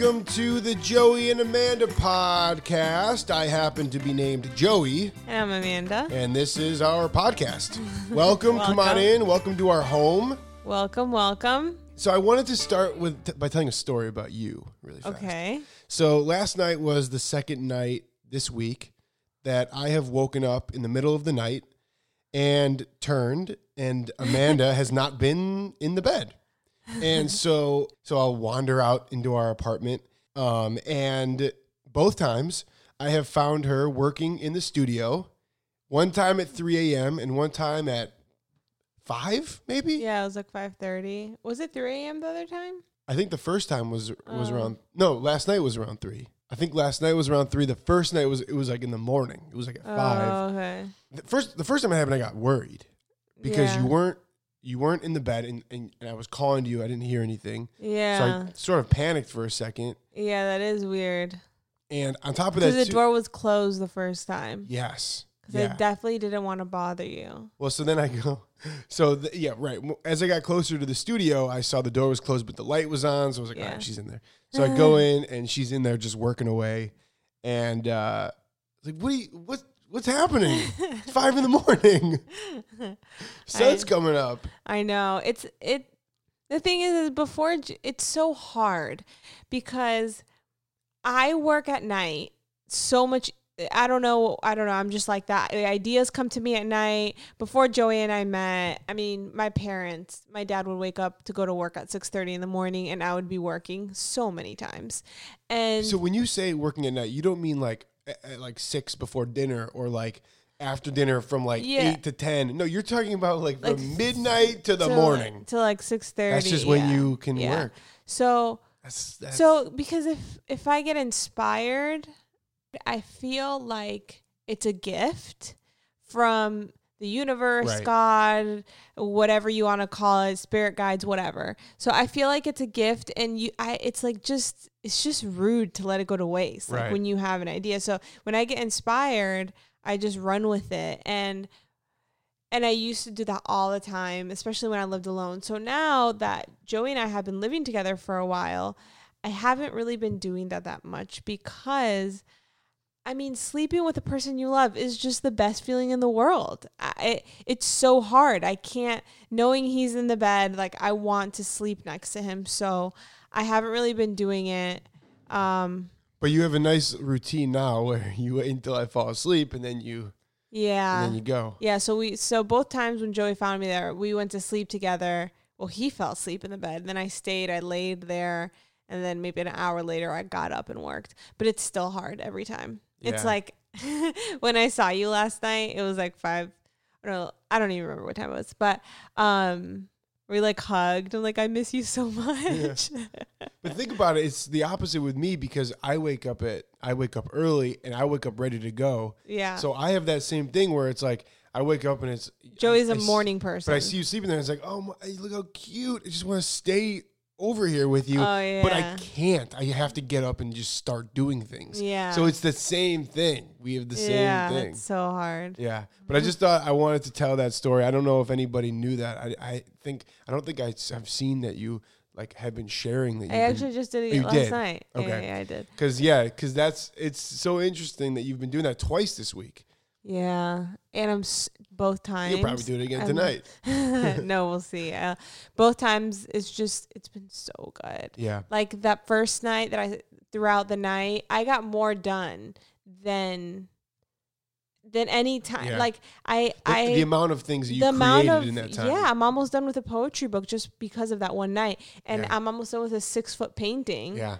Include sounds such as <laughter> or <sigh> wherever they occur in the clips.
Welcome to the Joey and Amanda podcast. I happen to be named Joey, And I'm Amanda. and this is our podcast. <laughs> Welcome, come on in. Welcome to our home. Welcome, welcome. So I wanted to start with by telling a story about you, really fast. Okay. So last night was the second night this week that I have woken up in the middle of the night and turned, and Amanda <laughs> has not been in the bed. And <laughs> so, so I'll wander out into our apartment, um, and both times I have found her working in the studio. One time at 3 a.m. and one time at five, maybe. Yeah, it was like 5:30. Was it 3 a.m. the other time? I think the first time was was Oh. around no, last night was around three. I think last night was around three. The first night was it was like in the morning. It was like at five. Oh, okay. The first the first time it happened, I got worried because Yeah. you weren't you weren't in the bed and, and, and I was calling to you. I didn't hear anything, Yeah. so I sort of panicked for a second. yeah, that is weird. And on top of that, the too- door was closed the first time. yes, Because yeah. I definitely didn't want to bother you. Well, so then I go, <laughs> so the, yeah, right. As I got closer to the studio, I saw the door was closed, but the light was on. So I was like, all Yeah. right, she's in there. So I go <laughs> in and she's in there just working away. And uh, I was like, what do you, what, what's happening? It's five in the morning. <laughs> Sun's I- coming up. I know. It's it the thing is, is before it's so hard because I work at night so much I don't know, I don't know. I'm just like that. The Ideas come to me at night. Before Joey and I met, I mean, my parents, my dad would wake up to go to work at 6:30 in the morning and I would be working so many times. And So when you say working at night, you don't mean like at, like six before dinner or like after dinner from like Yeah. eight to 10. No, you're talking about like from Like midnight to the till- morning. till like 6:30. That's just when you can work. So That's, that's So because if if I get inspired, I feel like it's a gift from the universe, Right. God, whatever you want to call it, spirit guides, whatever. So I feel like it's a gift and you I it's like just it's just rude to let it go to waste. Like Right. when you have an idea. So when I get inspired, I just run with it and and I used to do that all the time, especially when I lived alone. So now that Joey and I have been living together for a while, I haven't really been doing that that much because I mean, sleeping with a person you love is just the best feeling in the world. I, it, it's so hard. I can't, knowing he's in the bed, like I want to sleep next to him. So I haven't really been doing it. Um, But you have a nice routine now <laughs> where you wait until I fall asleep and then you yeah. and then you go. Yeah, so we so both times when Joey found me there, we went to sleep together. Well, he fell asleep in the bed. Then I stayed, I laid there, and then maybe an hour later I got up and worked. But it's still hard every time. It's Yeah. like <laughs> when I saw you last night, it was like five I don't I don't even remember what time it was, but um we like hugged. I'm like, I miss you so <laughs> much. <laughs> But think about it, it's the opposite with me because I wake up at I wake up early and I wake up ready to go. yeah. So I have that same thing where it's like I wake up and it's Joey's I a s- morning person. But I see you sleeping there and it's like, "Oh, my, look how cute. I just want to stay over here with you." Oh, But I can't. I have to get up and just start doing things. Yeah. So it's the same thing. We have the same thing. that's so hard. Yeah, but I just thought I wanted to tell that story. I don't know if anybody knew that. I, I think I don't think I have seen that you like have been sharing that. I actually just did it oh, last did? night. Yeah, Okay. yeah, I did. because yeah, because that's it's so interesting that you've been doing that twice this week. Yeah, and I'm s- both times. You'll probably do it again I'm- tonight. <laughs> no, we'll see. Uh, both times, it's just it's been so good. Yeah, Like that first night that I throughout the night, I got more done than than any time. Yeah. Like I the, I the amount of things that you the amount of in that time. yeah, I'm almost done with a poetry book just because of that one night, and Yeah. I'm almost done with a six foot painting. yeah,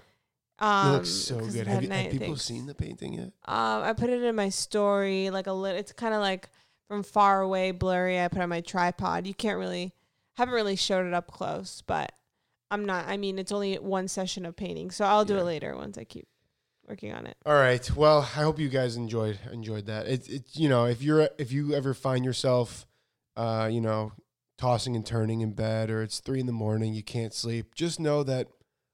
um, it looks so good. Have, you, have people seen the painting yet? Um, I put it in my story, like a little. It's kind of like from far away, blurry. I put it on my tripod. You can't really, haven't really showed it up close, but I'm not. I mean, it's only one session of painting, so I'll do Yeah. it later once I keep working on it. All right. Well, I hope you guys enjoyed enjoyed that. It's it's you know if you're if you ever find yourself, uh, you know, tossing and turning in bed or it's three in the morning, you can't sleep. Just know that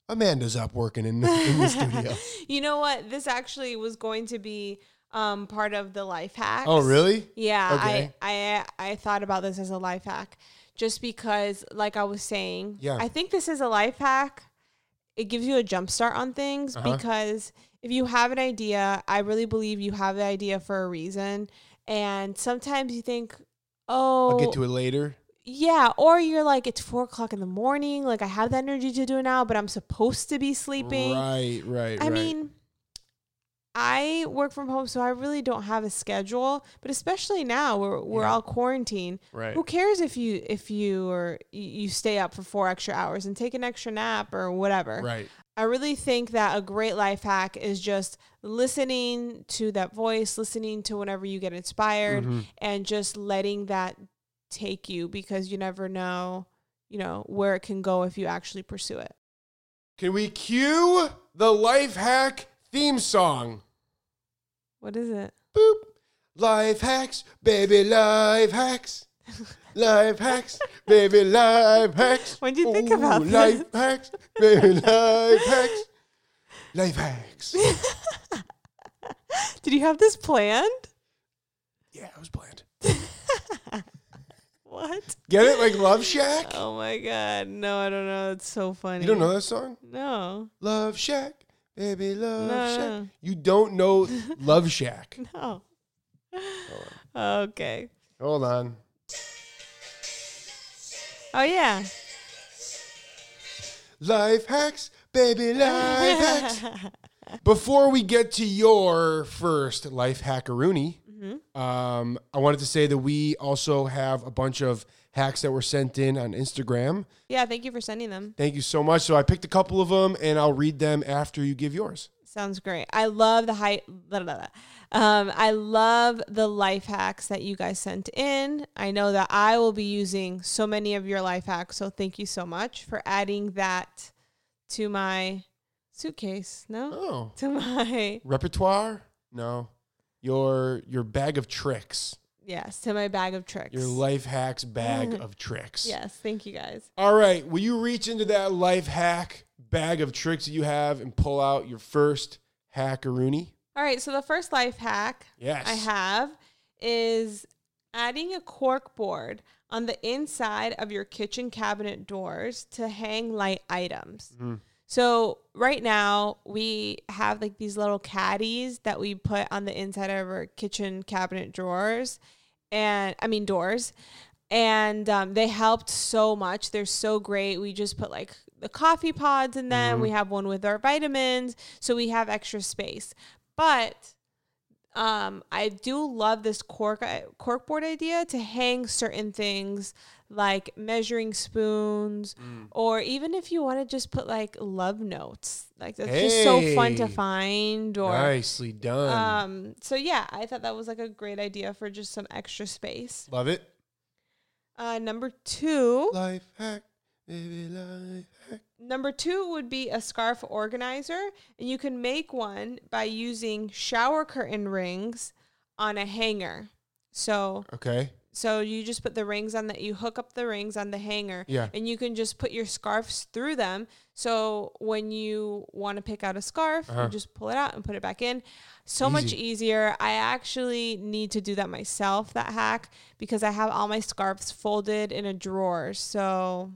Amanda's up working in, in the studio. <laughs> You know what? This actually was going to be um part of the life hack. Oh, really? Yeah, Okay. I, I I thought about this as a life hack just because like I was saying, Yeah. I think this is a life hack it gives you a jump start on things Uh-huh. because if you have an idea, I really believe you have the idea for a reason. And sometimes you think, oh, I'll get to it later. Yeah, or you're like, it's four o'clock in the morning. Like, I have the energy to do it now, but I'm supposed to be sleeping. Right, right, I right. mean, I work from home, so I really don't have a schedule. But especially now, we're we're Yeah. all quarantined. right. Who cares if you if you or you stay up for four extra hours and take an extra nap or whatever? Right. I really think that a great life hack is just listening to that voice, listening to whenever you get inspired, Mhm. and just letting that take you because you never know, you know, where it can go if you actually pursue it. Can we cue the life hack theme song? What is it? Boop. Life hacks, baby, life hacks. <laughs> Life hacks, baby, life hacks. What'd you think about this? Life hacks, baby, life hacks. Life hacks. <laughs> Did you have this planned? Yeah, it was planned. <laughs> What? Get it? Like Love Shack? Oh my god. No, I don't know. It's so funny. You don't know that song? No. Love Shack, baby, love No, Shack. no. You don't know <laughs> Love Shack. No. Okay. Hold on. Oh yeah. Life hacks, baby, life hacks. <laughs> Before we get to your first life hackaroonie, Mm-hmm. um, I wanted to say that we also have a bunch of hacks that were sent in on Instagram. yeah, thank you for sending them. Thank you so much. So I picked a couple of them, and I'll read them after you give yours. Sounds great. I love the high. Blah, blah, blah. Um, I love the life hacks that you guys sent in. I know that I will be using so many of your life hacks. So thank you so much for adding that to my suitcase. No, Oh, <laughs> to my repertoire? No, your your bag of tricks. yes, to my bag of tricks. Your life hacks bag <laughs> of tricks. yes, thank you guys. All right. Will you reach into that life hack bag of tricks that you have and pull out your first hackaroonie? All right, so the first life hack Yes. I have is adding a cork board on the inside of your kitchen cabinet doors to hang light items. Mhm. So right now we have like these little caddies that we put on the inside of our kitchen cabinet drawers and I mean doors and um, they helped so much. They're so great. We just put like the coffee pods in them. Mhm. We have one with our vitamins, so we have extra space. But um, I do love this cork cork board idea to hang certain things like measuring spoons, Mm. or even if you want to just put like love notes. Like that's just so fun to find. Or Nicely done. um, so yeah, I thought that was like a great idea for just some extra space. Love it. Uh, number two, Life hack, baby, life hack. number two would be a scarf organizer, and you can make one by using shower curtain rings on a hanger. So Okay. So you just put the rings on that you hook up the rings on the hanger Yeah. and you can just put your scarves through them. So when you want to pick out a scarf, Uh-huh. you just pull it out and put it back in. So much easier. I actually need to do that myself, that hack, because I have all my scarves folded in a drawer. So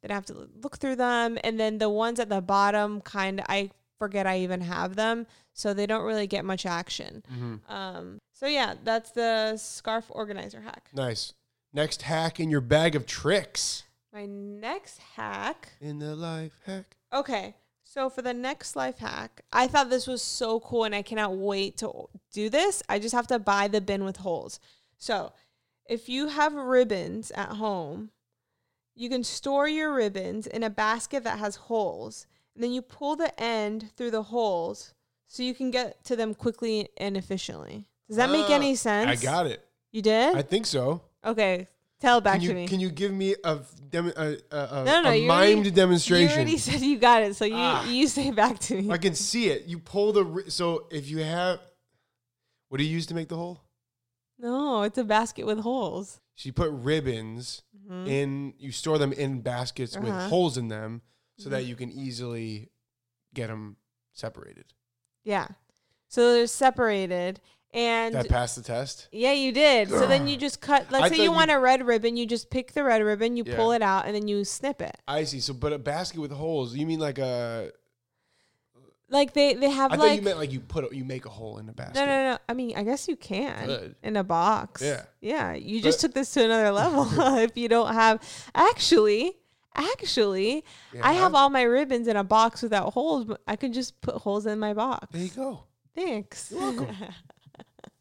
then I have to look through them. And then the ones at the bottom, kind of, I forget I even have them. So they don't really get much action. Mhm. Um, so yeah, that's the scarf organizer hack. Nice. Next hack in your bag of tricks. My next hack. In the life hack. Okay. So for the next life hack, I thought this was so cool and I cannot wait to do this. I just have to buy the bin with holes. So if you have ribbons at home, you can store your ribbons in a basket that has holes. And then you pull the end through the holes so you can get to them quickly and efficiently. Does that make any sense? I got it. You did? I think so. okay. Tell back Can you to me. can you give me a dem- a, a, a, No, no, a you already- mimed You already said you got it, so you Ah. you say back to me. I can see it. You pull the ri- so if you have what do you use to make the hole? No, it's a basket with holes. She put ribbons Mhm. in you store them in baskets with Uh-huh. holes in them so that Mhm. you can easily get them separated. Yeah. So they're separated And That passed the test. yeah, you did. So then you <sighs> just cut. Let's say thought you you- want a red ribbon, you just pick the red ribbon, you Yeah. pull it out, and then you snip it. I see. So, but a basket with holes. You mean like a? Like they they have I thought you meant like you put a, you make a hole in the basket. no no no. I mean, I guess you can Good. in a box. Yeah. yeah. You just But- took this to another <laughs> level. <laughs> if you don't have, actually, actually, I have Yeah. all my ribbons in a box without holes. But I can just put holes in my box. There you go. Thanks. You're welcome. <laughs>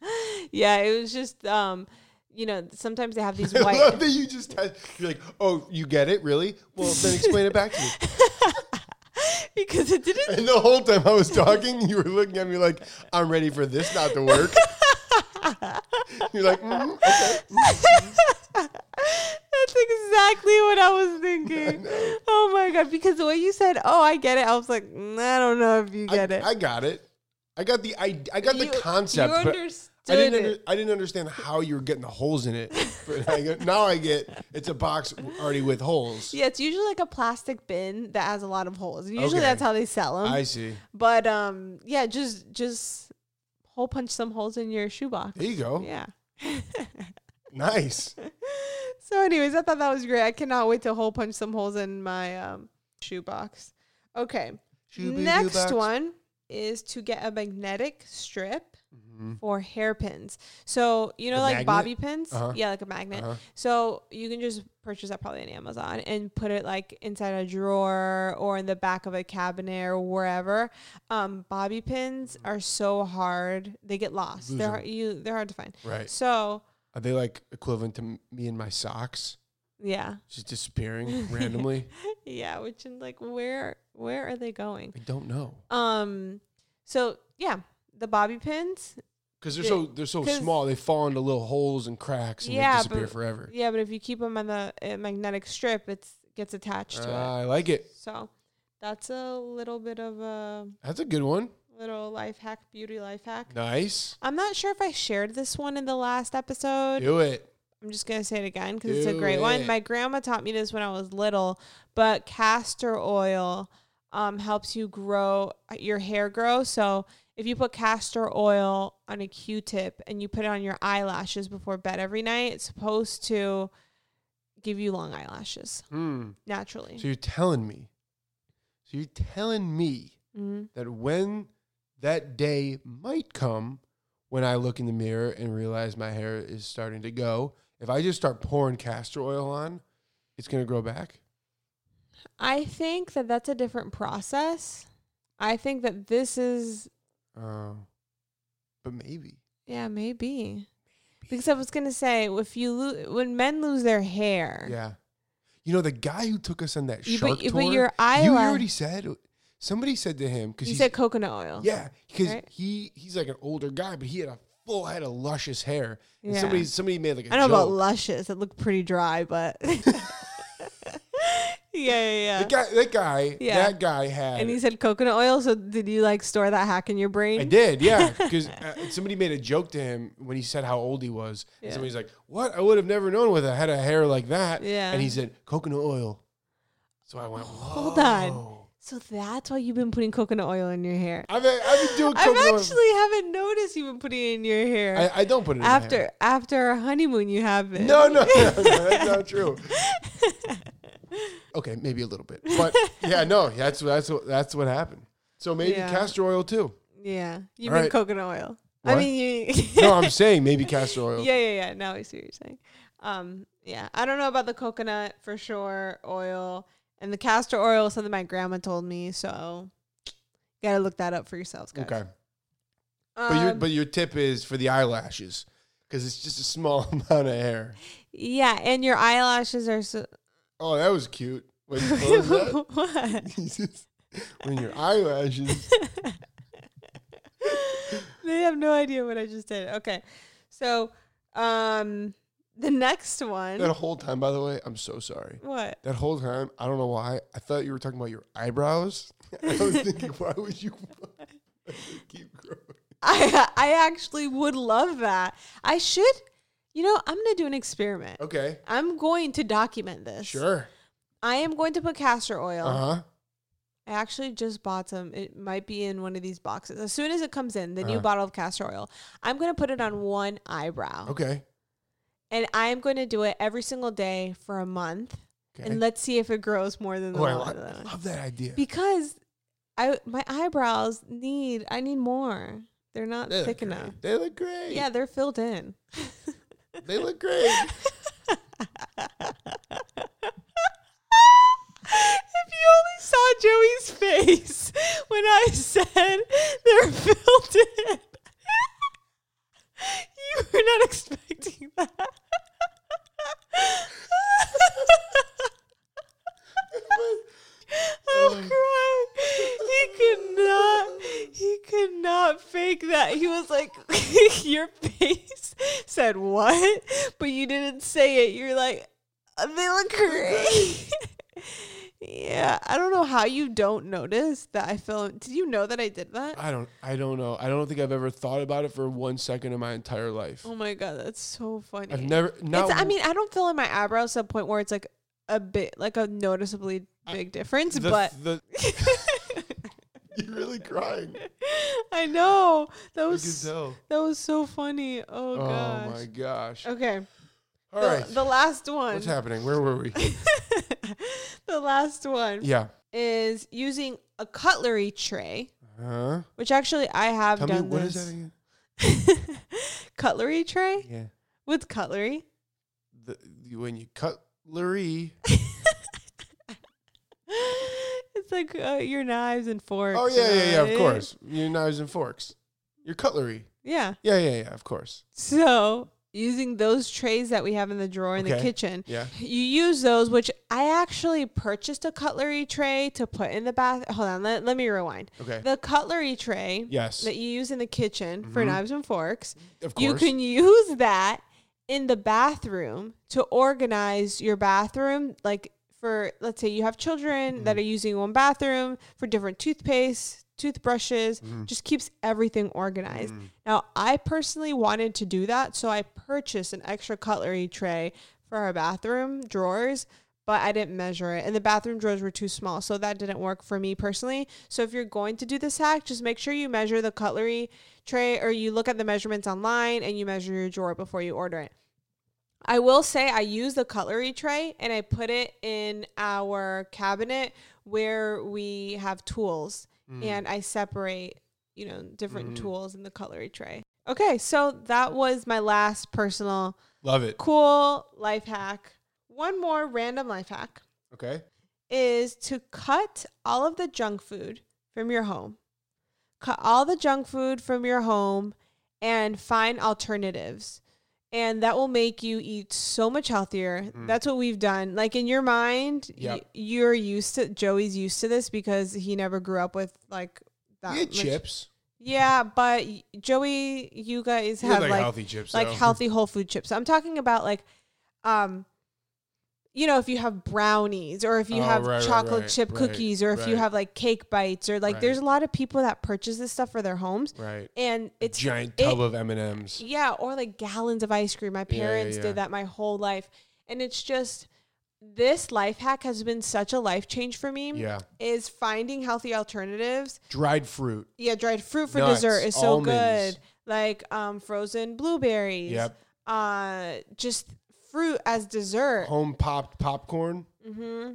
<laughs> yeah, it was just um, you know, sometimes they have these <laughs> I love white. that you just had, you're like, oh, you get it, really? Well, then explain it back to me. <laughs> because it didn't And the whole time I was talking, you were looking at me like, I'm ready for this not to work. you're like, mm, okay. That's exactly what I was thinking. Oh my god! Because the way you said, "Oh, I get it," I was like, mm, "I don't know if you I, get it." I got it. I got the I, I got You- the concept. You but understood I didn't. Under, I didn't understand how you were getting the holes in it. <laughs> But I go, now I get it's a box already with holes. Yeah, it's usually like a plastic bin that has a lot of holes. Usually Okay. that's how they sell them. I see. but um, yeah, just just hole punch some holes in your shoebox. There you go. Yeah. <laughs> Nice. So, anyways, I thought that was great. I cannot wait to hole punch some holes in my um shoebox. Okay. Next one is to get a magnetic strip Mhm. for hairpins. So you know, A like magnet? bobby pins. Uh-huh. Yeah, like a magnet. Uh-huh. So you can just purchase that probably on Amazon and put it like inside a drawer or in the back of a cabinet or wherever. Um, bobby pins are so hard; they get lost. Lose They're hard, you they're hard to find. Right. So Are they like equivalent to m- me and my socks? yeah, Just disappearing <laughs> randomly? yeah. Which is like where where are they going? I don't know. Um, so yeah, the bobby pins. Because they're so they're so 'cause- small, they fall into little holes and cracks and Yeah, they disappear but- forever. Yeah, but if you keep them on the uh, magnetic strip, it's gets attached to it. I like it. So that's a little bit of a That's a good one. little life hack, beauty life hack. Nice. I'm not sure if I shared this one in the last episode. Do it. I'm just gonna say it again because it's a Do great one. My grandma taught me this when I was little, but castor oil um, helps you grow your hair grow. So if you put castor oil on a Q-tip and you put it on your eyelashes before bed every night, it's supposed to give you long eyelashes Hmm. naturally. So you're telling me, so you're telling me hmm that when that day might come when I look in the mirror and realize my hair is starting to go, if I just start pouring castor oil on, it's going to grow back? I think that that's a different process. I think that this is Oh. but maybe. yeah maybe because I was gonna say if you lo- when men lose their hair, Yeah. You know, the guy who took us on that you, shark but, tour, but your you eyelash. already said, somebody said to him, because You he said coconut oil. Yeah, because Right? he he's like an older guy, but he had a full head of luscious hair. And Yeah. somebody somebody made like a I don't know about joke. luscious. It looked pretty dry, but <laughs> yeah, yeah, yeah. The guy, that guy, Yeah. that guy had. And he said coconut oil. So did you like store that hack in your brain? I did, yeah, <laughs> because uh, somebody made a joke to him when he said how old he was, and Yeah. somebody's like, "What? I would have never known with a head of hair like that." Yeah. and he said coconut oil. So I went, Hold on. So that's why you've been putting coconut oil in your hair. I've been, I've been doing <laughs> I coconut oil. actually haven't noticed you've been putting it in your hair. I, I don't put it after hair. after our honeymoon, you have been. No, no, no, no, that's not <laughs> true. Okay, maybe a little bit, but <laughs> yeah, no, that's that's what that's what happened. So maybe Yeah. castor oil too. Yeah, you've All been right. coconut oil. I What? mean, you. <laughs> No, I'm saying maybe castor oil. yeah, yeah, yeah. Now I see what you're saying. Um, yeah, I don't know about the coconut for sure. Oil and the castor oil is something my grandma told me. So, gotta look that up for yourselves, guys. Okay, but your Um, but your tip is for the eyelashes because it's just a small <laughs> amount of hair. yeah, and your eyelashes are so. Oh, that was cute. Wait, <laughs> <laughs> what was that? what? He says, when your eyelashes. <laughs> they have no idea what I just did. Okay, so um, the next one. That whole time, by the way, I'm so sorry. what? That whole time, I don't know why. I thought you were talking about your eyebrows. I was thinking, why would you keep growing? I I actually would love that. I should. You know, I'm gonna do an experiment. Okay, I'm going to document this. sure. I am going to put castor oil Uh huh. I actually just bought some. It might be in one of these boxes. As soon as it comes in, the new Uh-huh. bottle of castor oil, I'm going to put it on one eyebrow. Okay. And I'm going to do it every single day for a month. Okay. And let's see if it grows more than the oh, I, lo- I love that idea. Because I my eyebrows need I need more. They're not They thick great. enough. They look great. Yeah, they're filled in. <laughs> They look great. <laughs> if you only saw Joey's face when I said they're filled in, you were not expecting that. <laughs> I'm crying. He could not. He could not fake that. He was like, <laughs> "Your face said what?" But you didn't say it. You're like, "Uh, "They look great." yeah, I don't know how you don't notice that I filmed. Did you know that I did that? I don't. I don't know. I don't think I've ever thought about it for one second in my entire life. Oh my god, that's so funny. I've never. Not, It's, I mean, I don't fill in my eyebrows to a point where it's like a bit, like a noticeably uh, big difference, the, but. the, <laughs> you're really crying. <laughs> I know that was that was so funny. Oh, Oh, gosh. my gosh. Okay. All the, right. the last one. What's happening? Where were we? <laughs> the last one yeah. is using a cutlery tray, Huh? which actually I have Tell me done what is this. that again? cutlery tray Yeah. with cutlery. The, the- when you cutlery. <laughs> it's like uh, your knives and forks. Oh yeah, yeah, yeah. Of course. Your knives and forks. Your cutlery. Yeah. Yeah, yeah, yeah. Of course. So using those trays that we have in the drawer in the Okay. kitchen, Yeah. you use those, which I actually purchased a cutlery tray to put in the bath. Hold on, let, let me rewind. Okay. The cutlery tray yes. that you use in the kitchen for Mhm. knives and forks, of course. you can use that in the bathroom to organize your bathroom. Like for, let's say you have children that Mhm. are using one bathroom for different toothpaste, toothbrushes, Mhm. just keeps everything organized. Mm. Now, I personally wanted to do that, so I purchased an extra cutlery tray for our bathroom drawers, but I didn't measure it. And the bathroom drawers were too small, so that didn't work for me personally. So if you're going to do this hack, just make sure you measure the cutlery tray or you look at the measurements online and you measure your drawer before you order it. I will say I use the cutlery tray and I put it in our cabinet where we have tools Mm. and I separate, you know, different Mhm. tools in the cutlery tray. Okay, so that was my last personal Love it. cool life hack. One more random life hack Okay. is to cut all of the junk food from your home. Cut all the junk food from your home and find alternatives. And that will make you eat so much healthier. Mhm. That's what we've done. Like in your mind, y- you're used to Joey's used to this because he never grew up with like that. Much- chips. Yeah, but Joey, you guys have get, like healthy chips. like though. healthy whole food chips. I'm talking about like um you know, if you have brownies or if you Oh, have right, chocolate right, chip right, cookies or if you have like cake bites or like there's a lot of people that purchase this stuff for their homes Right. and A it's giant it- tub of M and M's. yeah, or like gallons of ice cream. My Yeah, yeah, parents yeah. did that my whole life. And it's just this life hack has been such a life change for me Yeah. is finding healthy alternatives Dried fruit. yeah, dried fruit for Nuts, dessert is so almonds. good. Like um frozen blueberries. Yep. Uh just fruit as dessert. Home popped popcorn. hmm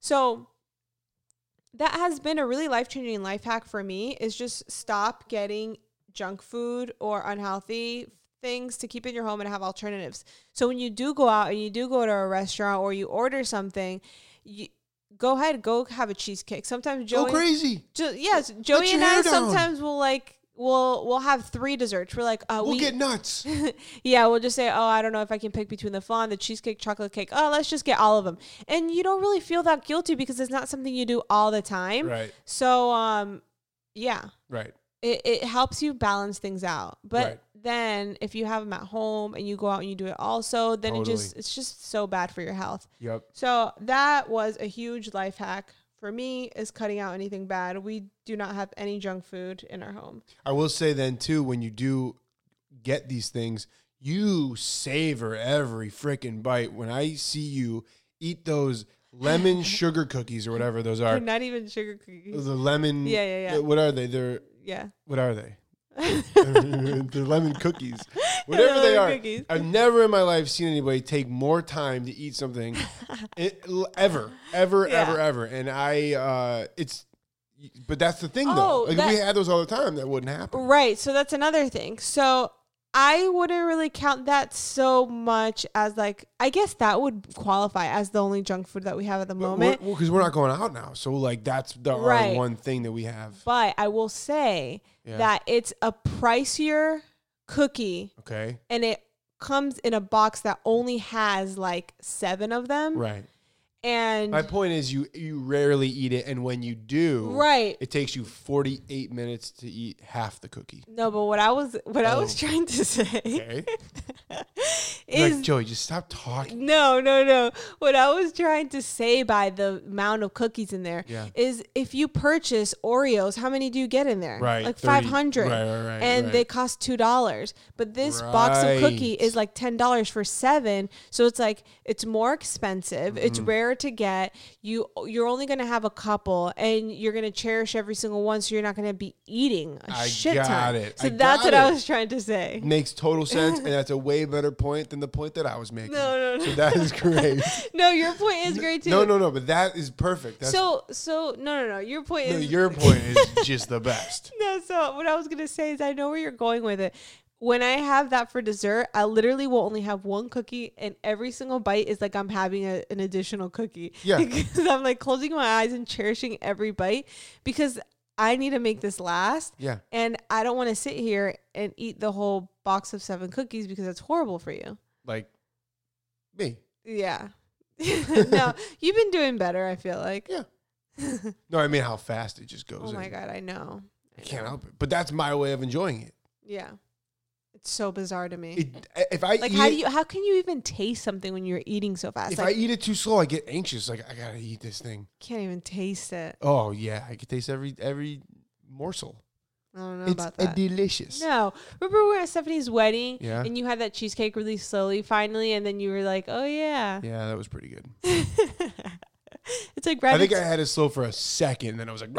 So that has been a really life changing life hack for me is just stop getting junk food or unhealthy things to keep in your home and have alternatives. So when you do go out and you do go to a restaurant or you order something, you go ahead, go have a cheesecake. Sometimes Joey, Go crazy. Jo- yes, Joey and I down. sometimes will like we'll we'll have three desserts. We're like, uh, We'll we get nuts. <laughs> yeah, we'll just say, oh, I don't know if I can pick between the flan, the cheesecake, chocolate cake. Oh, let's just get all of them, and you don't really feel that guilty because it's not something you do all the time. right. So, um, yeah, Right. it it helps you balance things out. But Right. then if you have them at home and you go out and you do it also, then it just it's just so bad for your health. Yep. So that was a huge life hack for me is cutting out anything bad. We do not have any junk food in our home. I will say then too, when you do get these things, you savor every freaking bite. When I see you eat those lemon <laughs> sugar cookies or whatever those They're are. not even sugar cookies. The lemon. Yeah, yeah, yeah. Uh, what are they? They're Yeah. what are they? <laughs> They're lemon cookies. Whatever they lemon are. cookies. I've never in my life seen anybody take more time to eat something <laughs> it, ever, ever, Yeah. ever, ever. And I, uh, it's, but that's the thing though. Oh, Like if we had those all the time, that wouldn't happen. Right. So that's another thing. So I wouldn't really count that so much as like I guess that would qualify as the only junk food that we have at the moment. Well, because we're not going out now, so like that's the Right. one thing that we have. But I will say Yeah. that it's a pricier cookie Okay. and it comes in a box that only has like seven of them. Right. And My point is, you you rarely eat it, and when you do, right. it takes you forty eight minutes to eat half the cookie. No, but what I was what I was Oh. trying to say Okay. <laughs> is like Joey, just stop talking. No, no, no. What I was trying to say by the amount of cookies in there is Yeah. if you purchase Oreos, how many do you get in there? Right. Like 500. Right, right, right, and they cost $2. But this box of cookie is like $10 for 7. So it's like it's more expensive. It's Mm-hmm. Rare to get. You you're only going to have a couple and you're going to cherish every single one so you're not going to be eating a I shit got ton. it. So I that's what I was trying to say. Makes total sense, and <laughs> that's a way better point than the point that I was making. No, no, no. So that is <laughs> great. No, your point is great too. no, no, no, but that is perfect. That's, So so no no no. Your point no, is your point is just the best. <laughs> no. So what I was gonna say is I know where you're going with it. When I have that for dessert, I literally will only have one cookie, and every single bite is like I'm having a, an additional cookie. Yeah. <laughs> because I'm like closing my eyes and cherishing every bite because I need to make this last, Yeah. and I don't want to sit here and eat the whole box of seven cookies because it's horrible for you. Like me. Yeah. <laughs> <laughs> no, you've been doing better. I feel like. Yeah. No, I mean how fast it just goes. Oh my in. god, I know. I can't help it. But that's my way of enjoying it. Yeah. It's so bizarre to me. it if I like eat how it, do you how can you even taste something when you're eating so fast? if like I eat it too slow, I get anxious. Like I gotta eat this thing. can't even taste it. Oh yeah, I can taste every every morsel. I don't know it's about that. delicious. no. Remember we were at Stephanie's wedding Yeah. and you had that cheesecake really slowly finally and then you were like, Oh yeah. Yeah, that was pretty good. <laughs> it's like I think I had it slow for a second, and then I was like,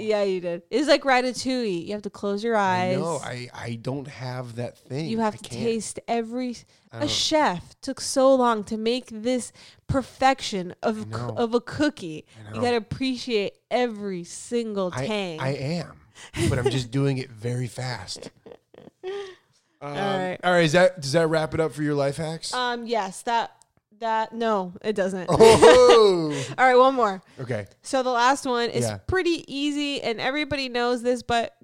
yeah, you did. It's like ratatouille. You have to close your eyes. No, I I don't have that thing. you have I to can't. taste every A chef took so long to make this perfection of I co- know. of a cookie. I You know. got to appreciate every single I, tang. I am, but I'm just doing it very fast. <laughs> Um, all right. All right. Is that does that wrap it up for your life hacks? um yes, that that no, it doesn't. oh. <laughs> All right, one more. okay. So the last one is Yeah. pretty easy and everybody knows this, but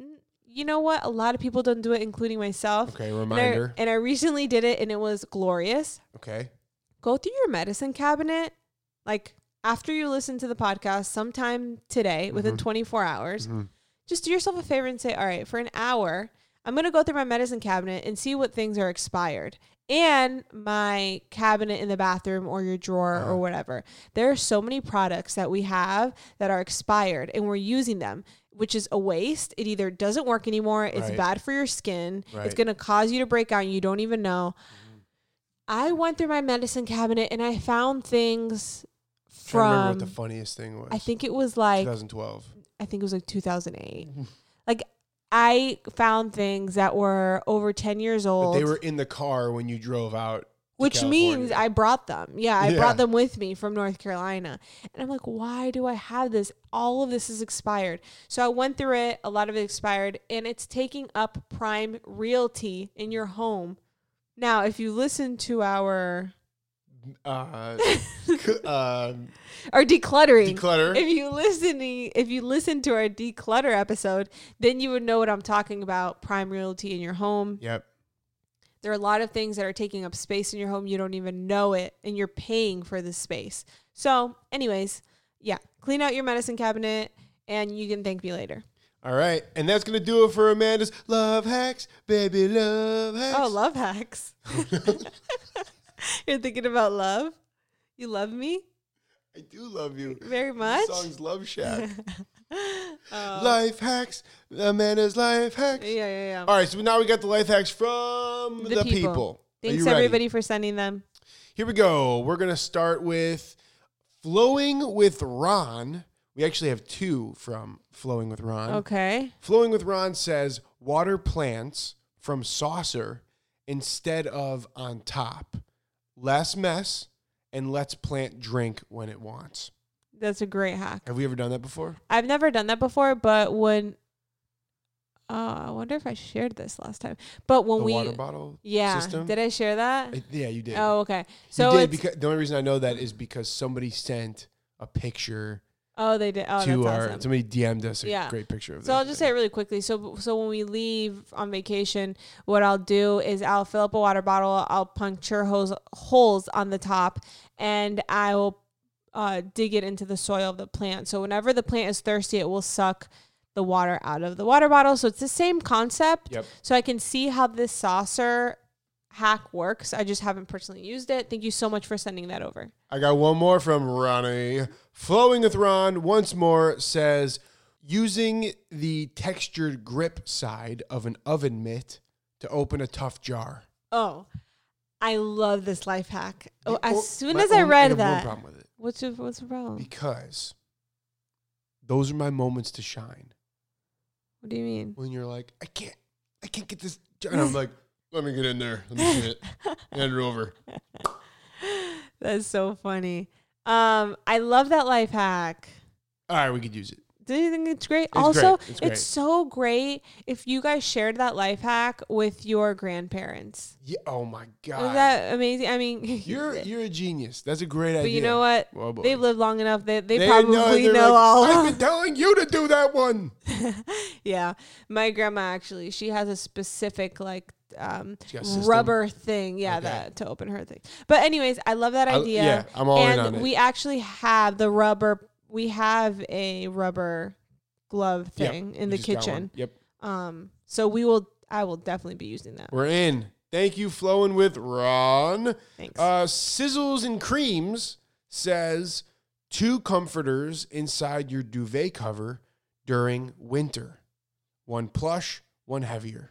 you know what? A lot of people don't do it including myself. Okay. And I, Reminder. and I recently did it and it was glorious. Okay. go through your medicine cabinet like after you listen to the podcast sometime today within Mhm. 24 hours Mhm. just do yourself a favor and say all right for an hour i'm going to go through my medicine cabinet and see what things are expired and my cabinet in the bathroom or your drawer Uh-huh. or whatever there are so many products that we have that are expired and we're using them which is a waste it either doesn't work anymore it's Right. bad for your skin it's going to cause you to break out and you don't even know I went through my medicine cabinet and I found things I remember what from the funniest thing was. I think it was like 2012. I think it was like 2008. Mm-hmm. like I found things that were over 10 years But old. they were in the car when you drove out. which means I brought them. Yeah, I Yeah. brought them with me from North Carolina. And I'm like, why do I have this? All of this is expired. So I went through it. A lot of it expired. And it's taking up prime realty in your home. Now, if you listen to our uh, um, our decluttering, declutter. if you listen if you listen to our declutter episode, then you would know what I'm talking about. Prime realty in your home. Yep. There are a lot of things that are taking up space in your home. You don't even know it, and you're paying for the space. So, anyways, yeah, clean out your medicine cabinet, and you can thank me later. All right, and that's gonna do it for Amanda's love hacks, baby love hacks. Oh, love hacks. <laughs> <laughs> <laughs> you're thinking about love. You love me I do love you. very The much. song's Love Shack. <laughs> Oh, life hacks, The man is life hacks. yeah, yeah, yeah. All right, so now we got the life hacks from the, The people. people. Thanks you ready? everybody for sending them. Here we go. We're gonna start with Flowing with Ron. We actually have two from Flowing with Ron. Okay. Flowing with Ron says water plants from saucer instead of on top. Less mess and lets plant drink when it wants. That's a great hack. Have we ever done that before? I've never done that before, but when uh, I wonder if I shared this last time. But when the we water bottle yeah, system? did I share that? I- yeah, you did. Oh, okay. you So did because the only reason I know that is because somebody sent a picture oh they did oh to that's our awesome. somebody DM'd us a Yeah. great picture of So I'll just say it really quickly. So so when we leave on vacation, what I'll do is I'll fill up a water bottle. I'll puncture holes holes on the top, and I will uh, dig it into the soil of the plant. So whenever the plant is thirsty, it will suck the water out of the water bottle. So it's the same concept. Yep. So I can see how this saucer hack works. I just haven't personally used it. Thank you so much for sending that over. I got one more from Ronnie. Flowing with Ron once more says using the textured grip side of an oven mitt to open a tough jar. Oh, I love this life hack. Oh, as soon as I read that, problem with it what's your, what's the problem? because those are my moments to shine. What do you mean? When you're like, I can't, I can't get this, jar. and I'm <laughs> like, let me get in there, let me see it, <laughs> hand it over. That's so funny. Um, I love that life hack. All right, we could use it. Do you think it's great? It's also, great. It's great. so great if you guys shared that life hack with your grandparents. Yeah. Oh my god. Is that amazing? I mean, <laughs> you're you're a genius. That's a great idea. but you know what? Oh. They've lived long enough. They they, They probably they're know like, all. I've <laughs> been telling you to do that one. yeah, my grandma actually, she has a specific like um She got a system. rubber thing, yeah, Okay. that to open her thing. But anyways, I love that I- idea. yeah, I'm all in and on it. we actually have the rubber. We have a rubber glove Yep, thing in we the just got one. kitchen. Yep, Um, so we will. I will definitely be using that. we're in. Thank you, flowing with Ron. Thanks. Uh, Sizzles and Creams says two comforters inside your duvet cover during winter. One plush, one heavier.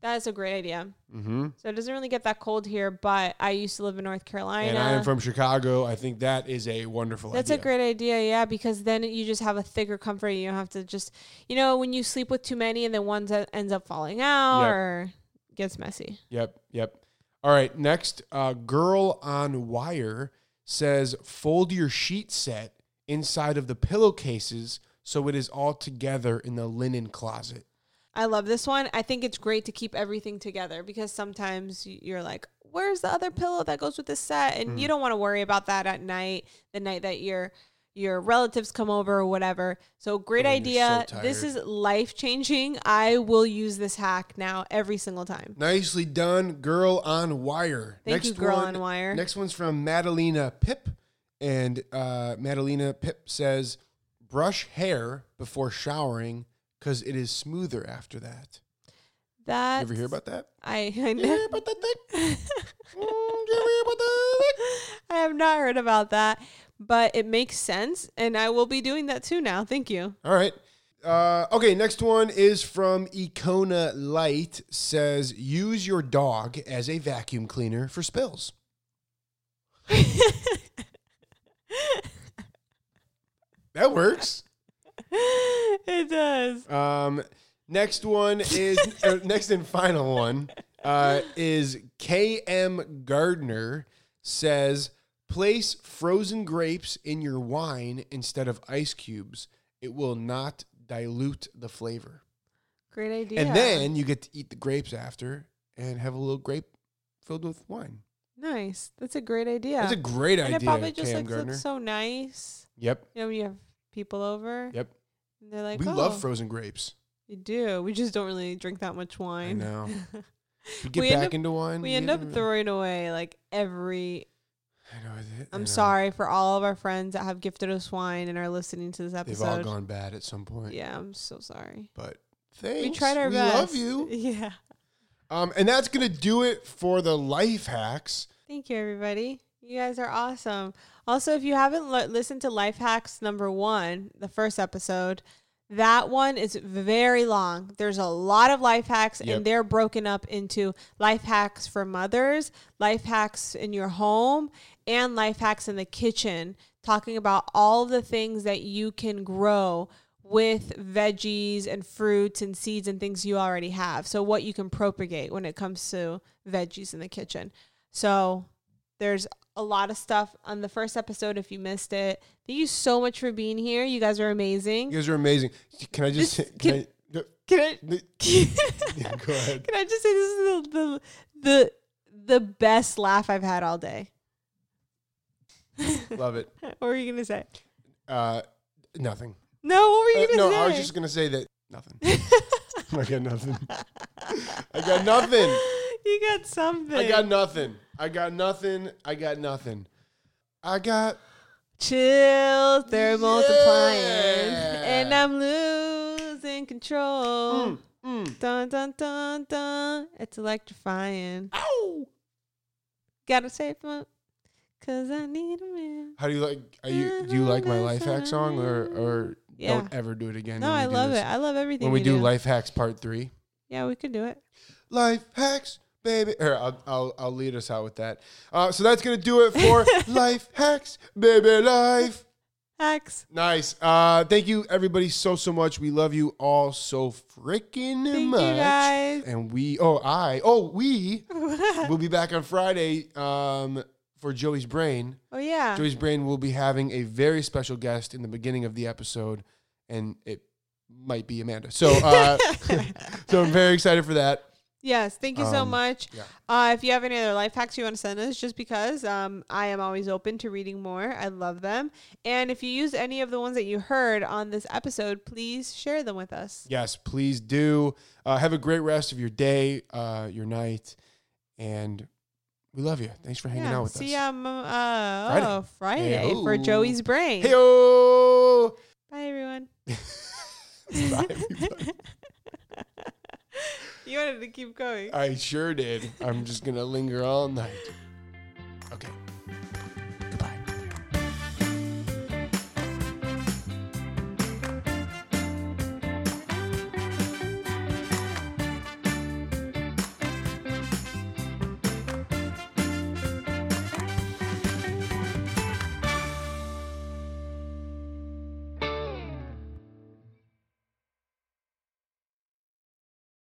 That's a great idea. Mm-hmm. So it doesn't really get that cold here, but I used to live in North Carolina. And I am from Chicago. I think that is a wonderful That's idea. a great idea, yeah, because then you just have a thicker comfort. You don't have to just, you know, when you sleep with too many and then one that ends up falling out Yep. or gets messy. Yep, yep. All right, next, uh, Girl on Wire says fold your sheet set inside of the pillowcases so it is all together in the linen closet. I love this one. I think it's great to keep everything together because sometimes you're like, where's the other pillow that goes with this set? And Mm. you don't want to worry about that at night, the night that your your relatives come over or whatever. So great you're idea. so this is life changing. I will use this hack now every single time. Nicely done, Girl on Wire. Thank you, Girl one, on Wire. Next one's from Madalena Pip. And uh, Madalena Pip says, brush hair before showering because it is smoother after that. That You ever hear about that? I I, You know. about that thing? Mm, you ever hear about that thing? <laughs> I have not heard about that, but it makes sense, and I will be doing that too now. Thank you. All right. Uh, okay, next one is from Econa Light. Says use your dog as a vacuum cleaner for spills. <laughs> That works. <laughs> it does. Um, next one is uh, <laughs> next and final one uh, is KM Gardner says place frozen grapes in your wine instead of ice cubes. It will not dilute the flavor. Great idea. And then you get to eat the grapes after and have a little grape filled with wine. nice. That's a great idea. That's a great and idea, it probably just Cam like Gardner. looks so nice. yep, You know, when you have people over. yep. And they're like, we oh, love frozen grapes. You do. We just don't really drink that much wine. I know. <laughs> We get We back up- into wine. we end up throwing away like every. I know. I- know. sorry for all of our friends that have gifted us wine and are listening to this episode. They've all gone bad at some point. Yeah, I'm so sorry. But thanks. We tried our we best. love you. <laughs> Yeah. Um, and that's gonna do it for the life hacks. Thank you, everybody. You guys are awesome. Also, if you haven't li- listened to Life Hacks number one, the first episode, that one is very long. There's a lot of life hacks, Yep. and they're broken up into life hacks for mothers, life hacks in your home, and life hacks in the kitchen, talking about all the things that you can grow with veggies and fruits and seeds and things you already have. So what you can propagate when it comes to veggies in the kitchen. So there's a lot of stuff on the first episode if you missed it. Thank you so much for being here. You guys are amazing. You guys are amazing. Can I just This- can, I, Can I <laughs> yeah, go ahead. Can I just say this is the the the, the best laugh I've had all day. Love it. <laughs> what were you gonna say? Uh, nothing. No, what were you Uh, gonna no, say? I was just gonna say that <laughs> nothing. I got nothing. I got nothing. You got something. I got nothing. I got nothing. I got nothing. I got Chill, they're multiplying, and I'm losing control. mm, mm. Dun dun dun dun. It's electrifying. Ow. Gotta save them, cause I need a man. How do you like? Are you do you like my life hack song or or Yeah. don't ever do it again? No, I love it. I love everything. When we do life hacks part three. yeah, we could do it. Life hacks, baby. Here, I'll, I'll, I'll lead us out with that. Uh, so that's going to do it for <laughs> Life Hacks, baby life. Hacks. Nice. Uh, thank you, everybody, so, so much. We love you all so freaking Thank much. you guys. And we, oh, I, oh, we <laughs> will be back on Friday um, for Joey's Brain. oh yeah. Joey's Brain will be having a very special guest in the beginning of the episode, and it might be Amanda. So, uh, <laughs> so I'm very excited for that. Yes, thank you so Um, much. yeah. Uh, if you have any other life hacks you want to send us, just because um, I am always open to reading more. I love them. And if you use any of the ones that you heard on this episode, please share them with us. Yes, please do. Uh, have a great rest of your day, uh, your night, and we love you. Thanks for hanging out with us. See us. you um, uh, Friday. Oh, Friday for Hey-o. Joey's Brain. Heyo! Bye, everyone. <laughs> <laughs> Bye, everybody. <laughs> you wanted to keep going. I sure did. I'm just gonna linger all night. Okay.